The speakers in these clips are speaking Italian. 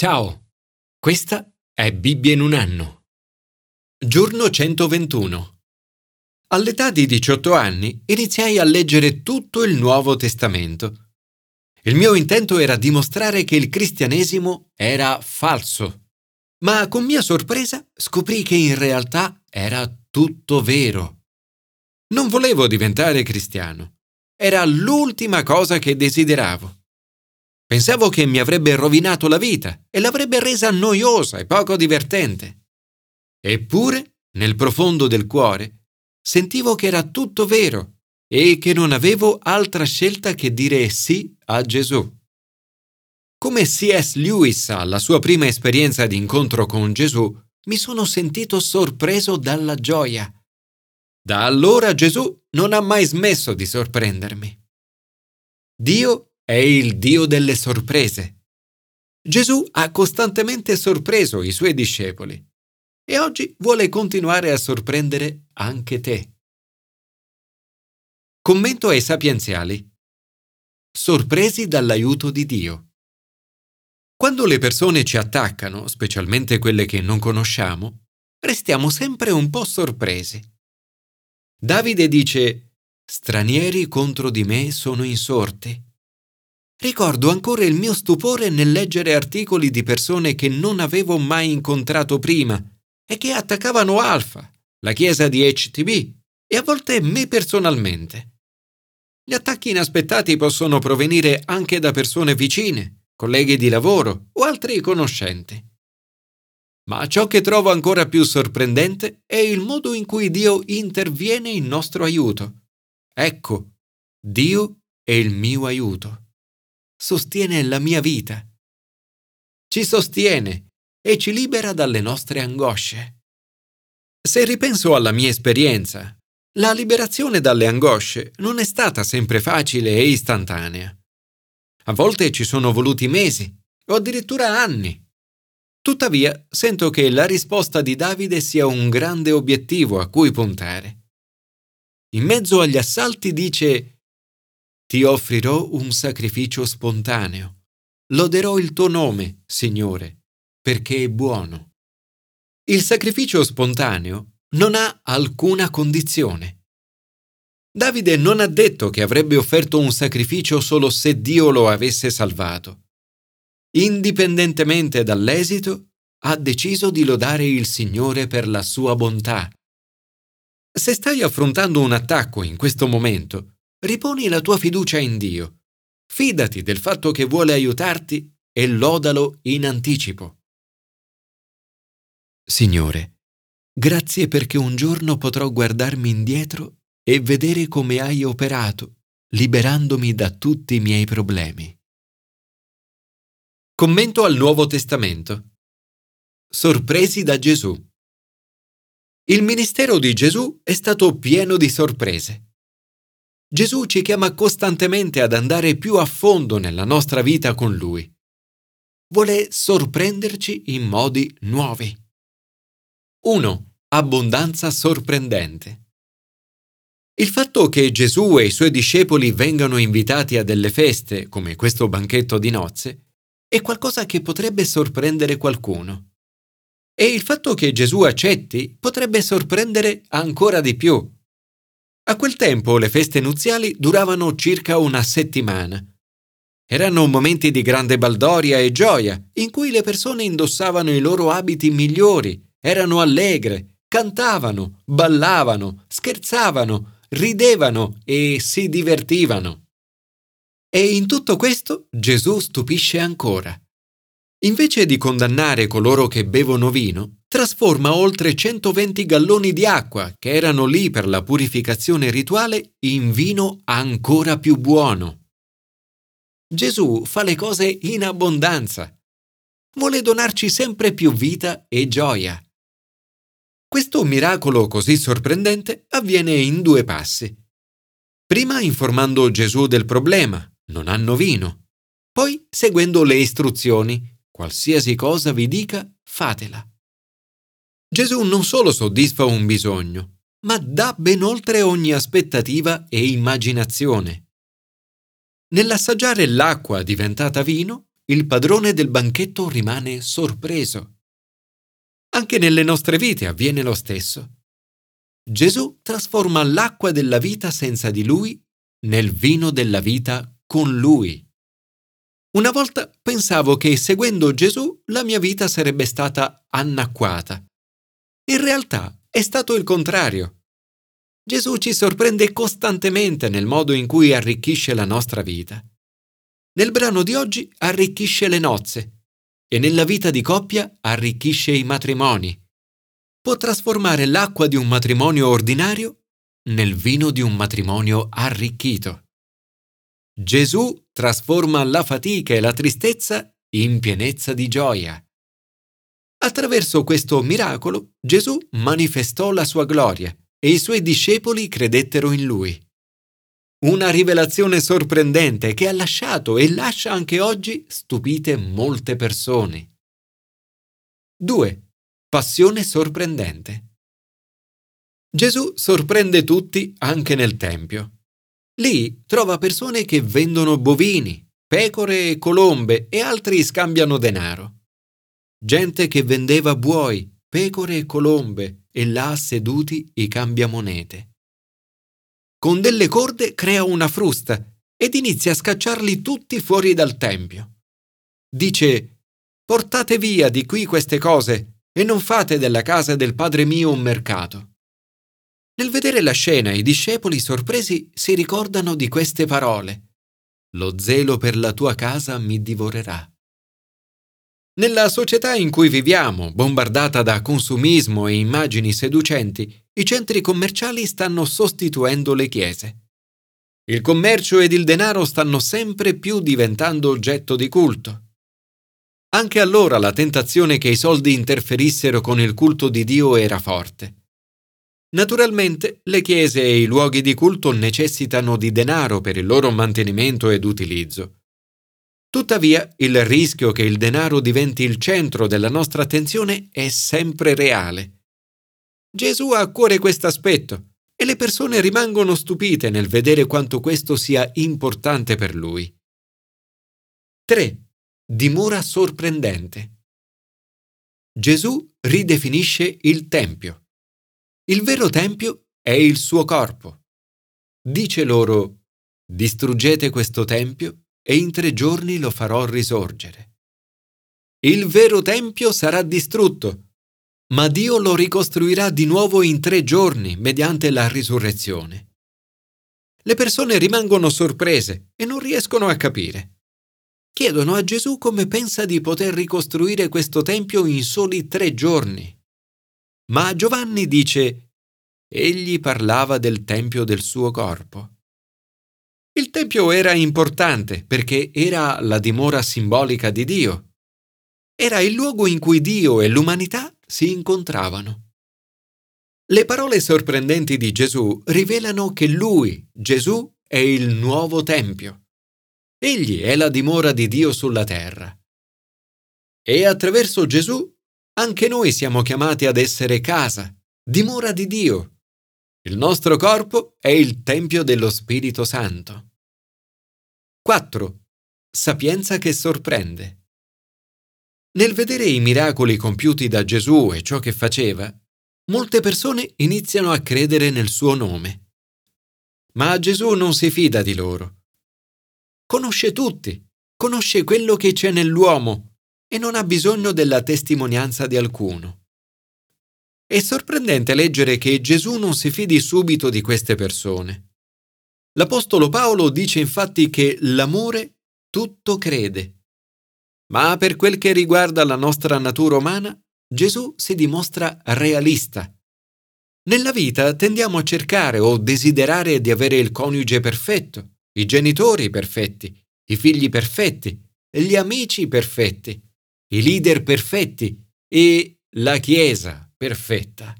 Ciao, questa è Bibbia in un anno. Giorno 121. All'età di 18 anni iniziai a leggere tutto il Nuovo Testamento. Il mio intento era dimostrare che il cristianesimo era falso, ma con mia sorpresa scoprì che in realtà era tutto vero. Non volevo diventare cristiano. Era l'ultima cosa che desideravo. Pensavo che mi avrebbe rovinato la vita e l'avrebbe resa noiosa e poco divertente. Eppure, nel profondo del cuore, sentivo che era tutto vero e che non avevo altra scelta che dire sì a Gesù. Come C.S. Lewis alla sua prima esperienza di incontro con Gesù, mi sono sentito sorpreso dalla gioia. Da allora Gesù non ha mai smesso di sorprendermi. Dio è il Dio delle sorprese. Gesù ha costantemente sorpreso i suoi discepoli e oggi vuole continuare a sorprendere anche te. Commento ai sapienziali. Sorpresi dall'aiuto di Dio. Quando le persone ci attaccano, specialmente quelle che non conosciamo, restiamo sempre un po' sorpresi. Davide dice, Stranieri contro di me sono insorti. Ricordo ancora il mio stupore nel leggere articoli di persone che non avevo mai incontrato prima e che attaccavano Alfa, la chiesa di HTB e a volte me personalmente. Gli attacchi inaspettati possono provenire anche da persone vicine, colleghi di lavoro o altri conoscenti. Ma ciò che trovo ancora più sorprendente è il modo in cui Dio interviene in nostro aiuto. Ecco, Dio è il mio aiuto sostiene la mia vita. Ci sostiene e ci libera dalle nostre angosce. Se ripenso alla mia esperienza, la liberazione dalle angosce non è stata sempre facile e istantanea. A volte ci sono voluti mesi o addirittura anni. Tuttavia, sento che la risposta di Davide sia un grande obiettivo a cui puntare. In mezzo agli assalti dice ti offrirò un sacrificio spontaneo. Loderò il tuo nome, Signore, perché è buono. Il sacrificio spontaneo non ha alcuna condizione. Davide non ha detto che avrebbe offerto un sacrificio solo se Dio lo avesse salvato. Indipendentemente dall'esito, ha deciso di lodare il Signore per la sua bontà. Se stai affrontando un attacco in questo momento, Riponi la tua fiducia in Dio. Fidati del fatto che vuole aiutarti e lodalo in anticipo. Signore, grazie perché un giorno potrò guardarmi indietro e vedere come hai operato, liberandomi da tutti i miei problemi. Commento al Nuovo Testamento. Sorpresi da Gesù. Il ministero di Gesù è stato pieno di sorprese. Gesù ci chiama costantemente ad andare più a fondo nella nostra vita con Lui. Vuole sorprenderci in modi nuovi. 1. Abbondanza sorprendente. Il fatto che Gesù e i suoi discepoli vengano invitati a delle feste, come questo banchetto di nozze, è qualcosa che potrebbe sorprendere qualcuno. E il fatto che Gesù accetti potrebbe sorprendere ancora di più. A quel tempo le feste nuziali duravano circa una settimana. Erano momenti di grande baldoria e gioia, in cui le persone indossavano i loro abiti migliori, erano allegre, cantavano, ballavano, scherzavano, ridevano e si divertivano. E in tutto questo Gesù stupisce ancora. Invece di condannare coloro che bevono vino, trasforma oltre 120 galloni di acqua che erano lì per la purificazione rituale in vino ancora più buono. Gesù fa le cose in abbondanza. Vuole donarci sempre più vita e gioia. Questo miracolo così sorprendente avviene in due passi. Prima informando Gesù del problema, non hanno vino. Poi seguendo le istruzioni, Qualsiasi cosa vi dica, fatela. Gesù non solo soddisfa un bisogno, ma dà ben oltre ogni aspettativa e immaginazione. Nell'assaggiare l'acqua diventata vino, il padrone del banchetto rimane sorpreso. Anche nelle nostre vite avviene lo stesso. Gesù trasforma l'acqua della vita senza di lui nel vino della vita con lui. Una volta pensavo che seguendo Gesù la mia vita sarebbe stata annacquata. In realtà è stato il contrario. Gesù ci sorprende costantemente nel modo in cui arricchisce la nostra vita. Nel brano di oggi arricchisce le nozze e nella vita di coppia arricchisce i matrimoni. Può trasformare l'acqua di un matrimonio ordinario nel vino di un matrimonio arricchito. Gesù trasforma la fatica e la tristezza in pienezza di gioia. Attraverso questo miracolo Gesù manifestò la sua gloria e i suoi discepoli credettero in lui. Una rivelazione sorprendente che ha lasciato e lascia anche oggi stupite molte persone. 2. Passione sorprendente. Gesù sorprende tutti anche nel Tempio. Lì trova persone che vendono bovini, pecore e colombe e altri scambiano denaro. Gente che vendeva buoi, pecore e colombe e là seduti i cambiamonete. Con delle corde crea una frusta ed inizia a scacciarli tutti fuori dal tempio. Dice, portate via di qui queste cose e non fate della casa del Padre mio un mercato. Nel vedere la scena i discepoli sorpresi si ricordano di queste parole. Lo zelo per la tua casa mi divorerà. Nella società in cui viviamo, bombardata da consumismo e immagini seducenti, i centri commerciali stanno sostituendo le chiese. Il commercio ed il denaro stanno sempre più diventando oggetto di culto. Anche allora la tentazione che i soldi interferissero con il culto di Dio era forte. Naturalmente le chiese e i luoghi di culto necessitano di denaro per il loro mantenimento ed utilizzo. Tuttavia, il rischio che il denaro diventi il centro della nostra attenzione è sempre reale. Gesù ha a cuore questo aspetto e le persone rimangono stupite nel vedere quanto questo sia importante per lui. 3. Dimora sorprendente. Gesù ridefinisce il Tempio. Il vero Tempio è il suo corpo. Dice loro, distruggete questo Tempio e in tre giorni lo farò risorgere. Il vero Tempio sarà distrutto, ma Dio lo ricostruirà di nuovo in tre giorni mediante la risurrezione. Le persone rimangono sorprese e non riescono a capire. Chiedono a Gesù come pensa di poter ricostruire questo Tempio in soli tre giorni. Ma Giovanni dice, egli parlava del tempio del suo corpo. Il tempio era importante perché era la dimora simbolica di Dio. Era il luogo in cui Dio e l'umanità si incontravano. Le parole sorprendenti di Gesù rivelano che Lui, Gesù, è il nuovo Tempio. Egli è la dimora di Dio sulla terra. E attraverso Gesù anche noi siamo chiamati ad essere casa, dimora di Dio. Il nostro corpo è il Tempio dello Spirito Santo. 4. Sapienza che sorprende. Nel vedere i miracoli compiuti da Gesù e ciò che faceva, molte persone iniziano a credere nel suo nome. Ma Gesù non si fida di loro. Conosce tutti, conosce quello che c'è nell'uomo e non ha bisogno della testimonianza di alcuno. È sorprendente leggere che Gesù non si fidi subito di queste persone. L'Apostolo Paolo dice infatti che l'amore tutto crede. Ma per quel che riguarda la nostra natura umana, Gesù si dimostra realista. Nella vita tendiamo a cercare o desiderare di avere il coniuge perfetto, i genitori perfetti, i figli perfetti, gli amici perfetti i leader perfetti e la Chiesa perfetta.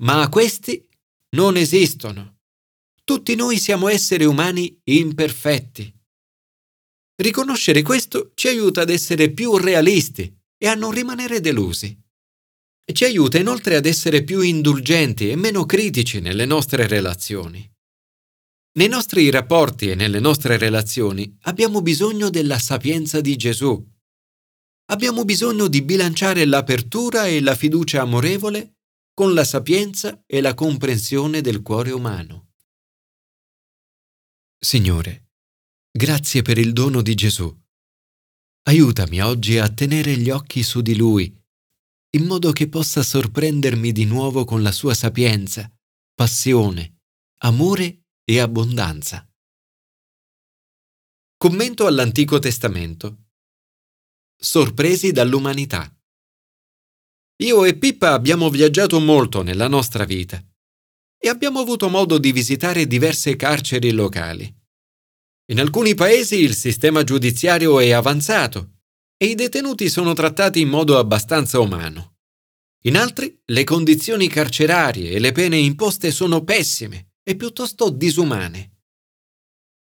Ma questi non esistono. Tutti noi siamo esseri umani imperfetti. Riconoscere questo ci aiuta ad essere più realisti e a non rimanere delusi. Ci aiuta inoltre ad essere più indulgenti e meno critici nelle nostre relazioni. Nei nostri rapporti e nelle nostre relazioni abbiamo bisogno della sapienza di Gesù. Abbiamo bisogno di bilanciare l'apertura e la fiducia amorevole con la sapienza e la comprensione del cuore umano. Signore, grazie per il dono di Gesù. Aiutami oggi a tenere gli occhi su di Lui, in modo che possa sorprendermi di nuovo con la sua sapienza, passione, amore e abbondanza. Commento all'Antico Testamento. Sorpresi dall'umanità. Io e Pippa abbiamo viaggiato molto nella nostra vita e abbiamo avuto modo di visitare diverse carceri locali. In alcuni paesi il sistema giudiziario è avanzato e i detenuti sono trattati in modo abbastanza umano. In altri le condizioni carcerarie e le pene imposte sono pessime e piuttosto disumane.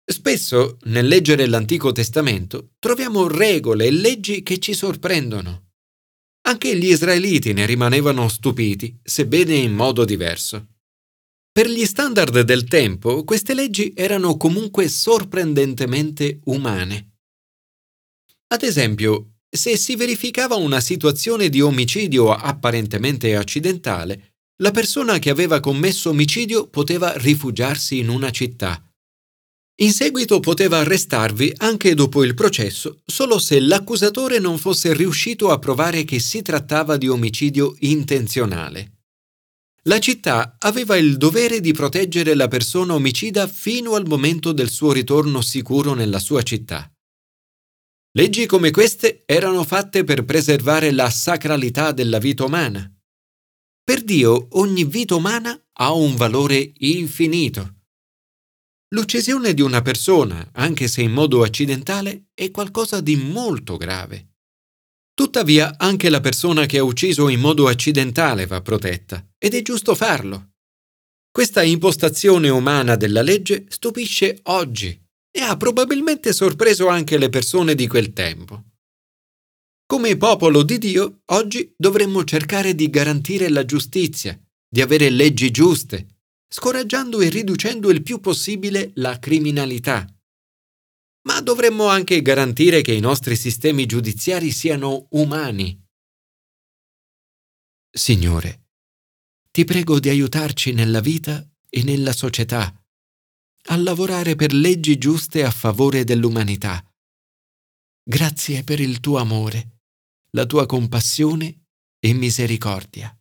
Spesso, nel leggere l'Antico Testamento, troviamo regole e leggi che ci sorprendono. Anche gli israeliti ne rimanevano stupiti, sebbene in modo diverso. Per gli standard del tempo, queste leggi erano comunque sorprendentemente umane. Ad esempio, se si verificava una situazione di omicidio apparentemente accidentale, la persona che aveva commesso omicidio poteva rifugiarsi in una città. In seguito poteva arrestarvi anche dopo il processo solo se l'accusatore non fosse riuscito a provare che si trattava di omicidio intenzionale. La città aveva il dovere di proteggere la persona omicida fino al momento del suo ritorno sicuro nella sua città. Leggi come queste erano fatte per preservare la sacralità della vita umana. Per Dio ogni vita umana ha un valore infinito. L'uccisione di una persona, anche se in modo accidentale, è qualcosa di molto grave. Tuttavia, anche la persona che ha ucciso in modo accidentale va protetta, ed è giusto farlo. Questa impostazione umana della legge stupisce oggi e ha probabilmente sorpreso anche le persone di quel tempo. Come popolo di Dio, oggi dovremmo cercare di garantire la giustizia, di avere leggi giuste, scoraggiando e riducendo il più possibile la criminalità. Ma dovremmo anche garantire che i nostri sistemi giudiziari siano umani. Signore, ti prego di aiutarci nella vita e nella società, a lavorare per leggi giuste a favore dell'umanità. Grazie per il tuo amore la tua compassione e misericordia.